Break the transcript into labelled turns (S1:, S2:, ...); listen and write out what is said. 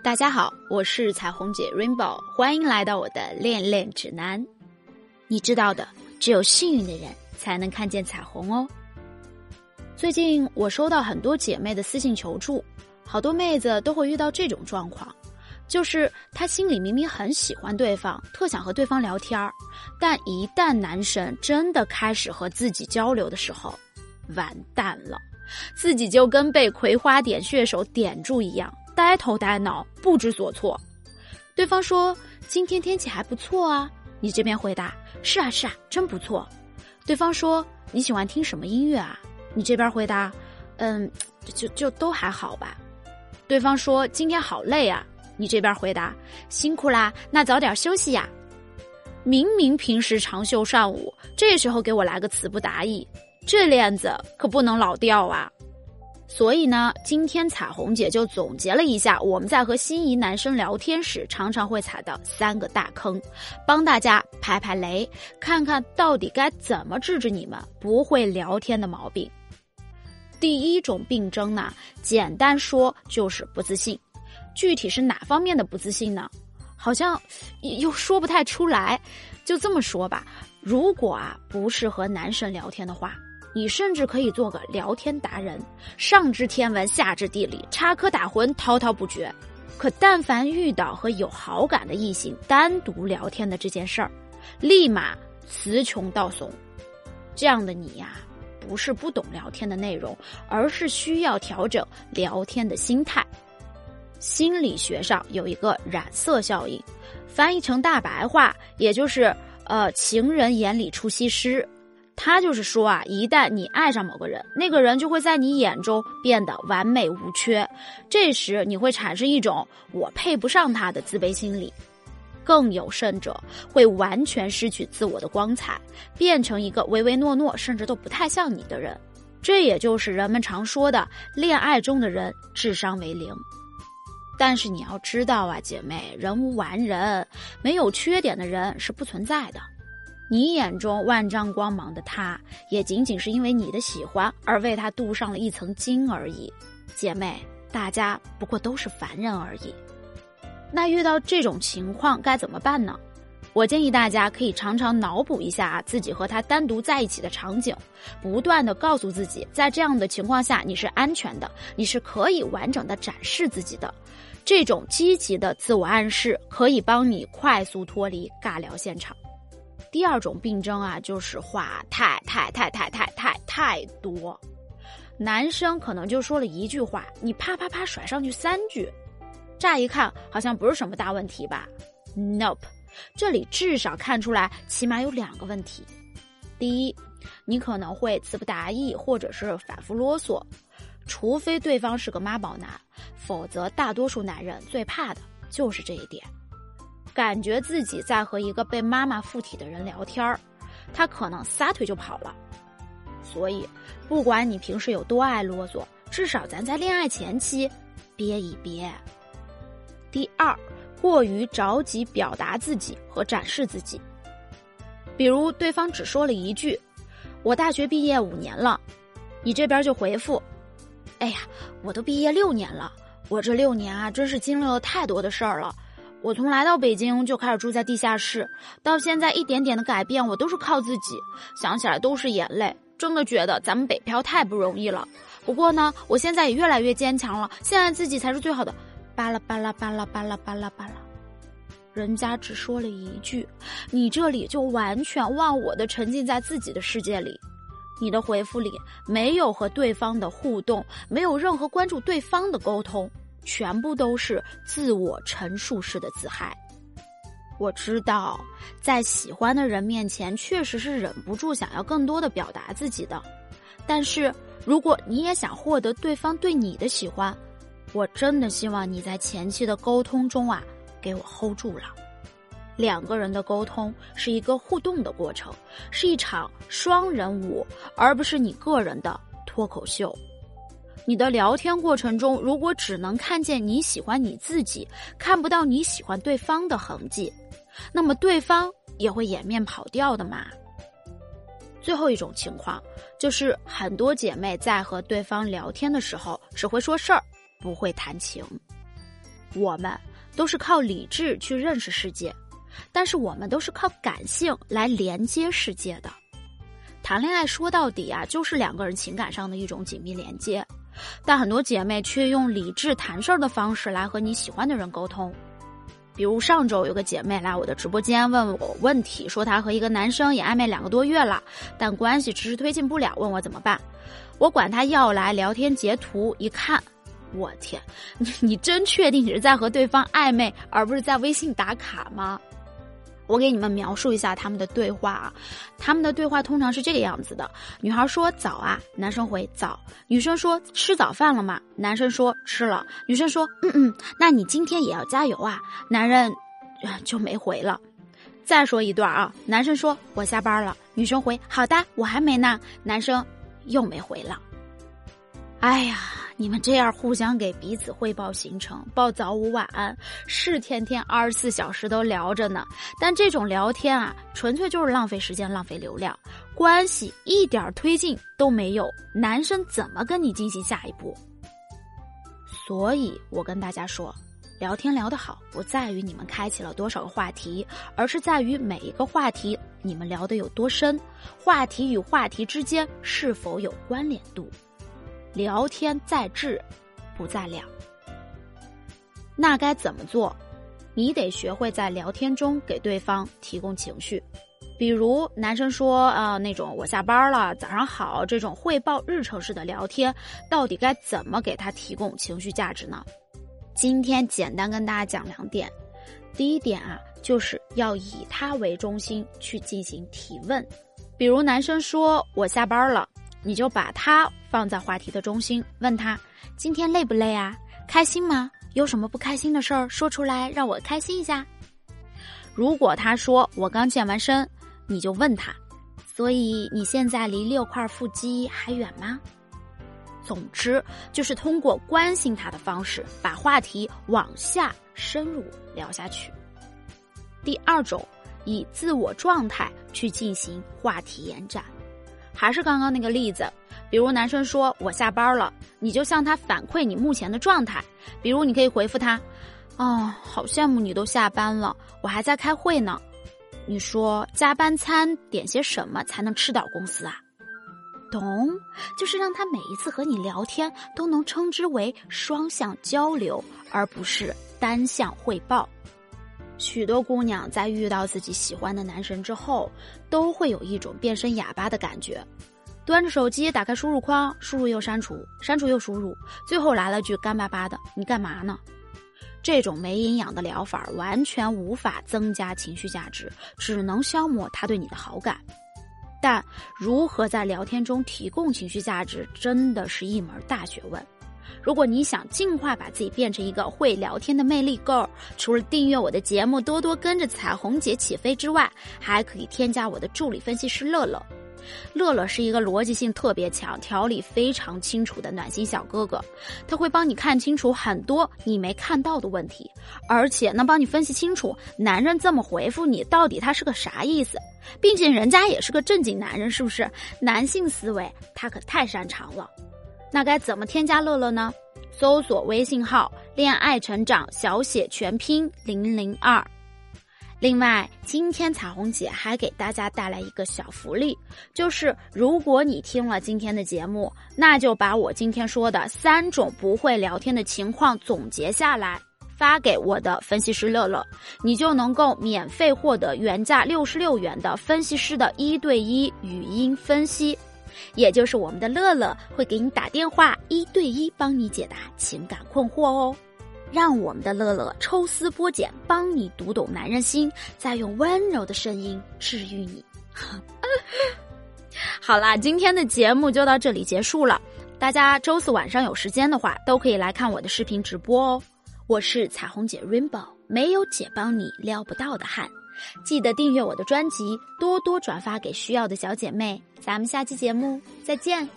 S1: 大家好，我是彩虹姐 Rainbow，欢迎来到我的恋恋指南。你知道的，只有幸运的人才能看见彩虹哦。最近我收到很多姐妹的私信求助，好多妹子都会遇到这种状况，就是她心里明明很喜欢对方，特想和对方聊天儿，但一旦男神真的开始和自己交流的时候，完蛋了，自己就跟被葵花点穴手点住一样。呆头呆脑，不知所措。对方说：“今天天气还不错啊。”你这边回答：“是啊，是啊，真不错。”对方说：“你喜欢听什么音乐啊？”你这边回答：“嗯，就就都还好吧。”对方说：“今天好累啊。”你这边回答：“辛苦啦，那早点休息呀。”明明平时长袖善舞，这时候给我来个词不达意，这链子可不能老掉啊。所以呢，今天彩虹姐就总结了一下我们在和心仪男生聊天时常常会踩的三个大坑，帮大家排排雷，看看到底该怎么治治你们不会聊天的毛病。第一种病症呢，简单说就是不自信，具体是哪方面的不自信呢？好像又说不太出来，就这么说吧，如果啊不是和男神聊天的话。你甚至可以做个聊天达人，上知天文，下知地理，插科打诨，滔滔不绝。可但凡遇到和有好感的异性单独聊天的这件事儿，立马词穷道怂。这样的你呀，不是不懂聊天的内容，而是需要调整聊天的心态。心理学上有一个染色效应，翻译成大白话，也就是呃，情人眼里出西施。他就是说啊，一旦你爱上某个人，那个人就会在你眼中变得完美无缺，这时你会产生一种我配不上他的自卑心理，更有甚者会完全失去自我的光彩，变成一个唯唯诺诺甚至都不太像你的人。这也就是人们常说的恋爱中的人智商为零。但是你要知道啊，姐妹，人无完人，没有缺点的人是不存在的。你眼中万丈光芒的他，也仅仅是因为你的喜欢而为他镀上了一层金而已。姐妹，大家不过都是凡人而已。那遇到这种情况该怎么办呢？我建议大家可以常常脑补一下自己和他单独在一起的场景，不断的告诉自己，在这样的情况下你是安全的，你是可以完整的展示自己的。这种积极的自我暗示可以帮你快速脱离尬聊现场。第二种病症啊，就是话太太太太太太太多，男生可能就说了一句话，你啪啪啪甩上去三句，乍一看好像不是什么大问题吧？Nope，这里至少看出来起码有两个问题。第一，你可能会词不达意，或者是反复啰嗦，除非对方是个妈宝男，否则大多数男人最怕的就是这一点。感觉自己在和一个被妈妈附体的人聊天儿，他可能撒腿就跑了。所以，不管你平时有多爱啰嗦，至少咱在恋爱前期憋一憋。第二，过于着急表达自己和展示自己，比如对方只说了一句“我大学毕业五年了”，你这边就回复：“哎呀，我都毕业六年了，我这六年啊，真是经历了太多的事儿了。”我从来到北京就开始住在地下室，到现在一点点的改变，我都是靠自己。想起来都是眼泪，真的觉得咱们北漂太不容易了。不过呢，我现在也越来越坚强了，现在自己才是最好的。巴拉巴拉巴拉巴拉巴拉巴拉，人家只说了一句，你这里就完全忘我的沉浸在自己的世界里。你的回复里没有和对方的互动，没有任何关注对方的沟通。全部都是自我陈述式的自嗨。我知道，在喜欢的人面前，确实是忍不住想要更多的表达自己的。但是，如果你也想获得对方对你的喜欢，我真的希望你在前期的沟通中啊，给我 hold 住了。两个人的沟通是一个互动的过程，是一场双人舞，而不是你个人的脱口秀。你的聊天过程中，如果只能看见你喜欢你自己，看不到你喜欢对方的痕迹，那么对方也会掩面跑掉的嘛。最后一种情况就是，很多姐妹在和对方聊天的时候，只会说事儿，不会谈情。我们都是靠理智去认识世界，但是我们都是靠感性来连接世界的。谈恋爱说到底啊，就是两个人情感上的一种紧密连接，但很多姐妹却用理智谈事儿的方式来和你喜欢的人沟通。比如上周有个姐妹来我的直播间问我问题，说她和一个男生也暧昧两个多月了，但关系迟迟推进不了，问我怎么办。我管她要来聊天截图一看，我天，你 你真确定你是在和对方暧昧，而不是在微信打卡吗？我给你们描述一下他们的对话啊，他们的对话通常是这个样子的：女孩说早啊，男生回早；女生说吃早饭了吗？男生说吃了；女生说嗯嗯，那你今天也要加油啊。男人就没回了。再说一段啊，男生说我下班了，女生回好的，我还没呢。男生又没回了。哎呀。你们这样互相给彼此汇报行程、报早午晚安，是天天二十四小时都聊着呢。但这种聊天啊，纯粹就是浪费时间、浪费流量，关系一点推进都没有。男生怎么跟你进行下一步？所以我跟大家说，聊天聊得好，不在于你们开启了多少个话题，而是在于每一个话题你们聊得有多深，话题与话题之间是否有关联度。聊天在质，不在量。那该怎么做？你得学会在聊天中给对方提供情绪，比如男生说啊那种我下班了，早上好这种汇报日程式的聊天，到底该怎么给他提供情绪价值呢？今天简单跟大家讲两点。第一点啊，就是要以他为中心去进行提问，比如男生说我下班了。你就把他放在话题的中心，问他今天累不累啊？开心吗？有什么不开心的事儿说出来，让我开心一下。如果他说我刚健完身，你就问他，所以你现在离六块腹肌还远吗？总之就是通过关心他的方式，把话题往下深入聊下去。第二种，以自我状态去进行话题延展。还是刚刚那个例子，比如男生说我下班了，你就向他反馈你目前的状态。比如你可以回复他：“哦，好羡慕你都下班了，我还在开会呢。”你说加班餐点些什么才能吃到公司啊？懂，就是让他每一次和你聊天都能称之为双向交流，而不是单向汇报。许多姑娘在遇到自己喜欢的男神之后，都会有一种变身哑巴的感觉，端着手机打开输入框，输入又删除，删除又输入，最后来了句干巴巴的“你干嘛呢？”这种没营养的疗法完全无法增加情绪价值，只能消磨他对你的好感。但如何在聊天中提供情绪价值，真的是一门大学问。如果你想尽快把自己变成一个会聊天的魅力 girl，除了订阅我的节目，多多跟着彩虹姐起飞之外，还可以添加我的助理分析师乐乐。乐乐是一个逻辑性特别强、条理非常清楚的暖心小哥哥，他会帮你看清楚很多你没看到的问题，而且能帮你分析清楚男人这么回复你到底他是个啥意思，并且人家也是个正经男人，是不是？男性思维他可太擅长了。那该怎么添加乐乐呢？搜索微信号“恋爱成长”小写全拼零零二。另外，今天彩虹姐还给大家带来一个小福利，就是如果你听了今天的节目，那就把我今天说的三种不会聊天的情况总结下来，发给我的分析师乐乐，你就能够免费获得原价六十六元的分析师的一对一语音分析。也就是我们的乐乐会给你打电话，一对一帮你解答情感困惑哦，让我们的乐乐抽丝剥茧，帮你读懂男人心，再用温柔的声音治愈你。好啦，今天的节目就到这里结束了。大家周四晚上有时间的话，都可以来看我的视频直播哦。我是彩虹姐 Rainbow，没有姐帮你撩不到的汉。记得订阅我的专辑，多多转发给需要的小姐妹。咱们下期节目再见。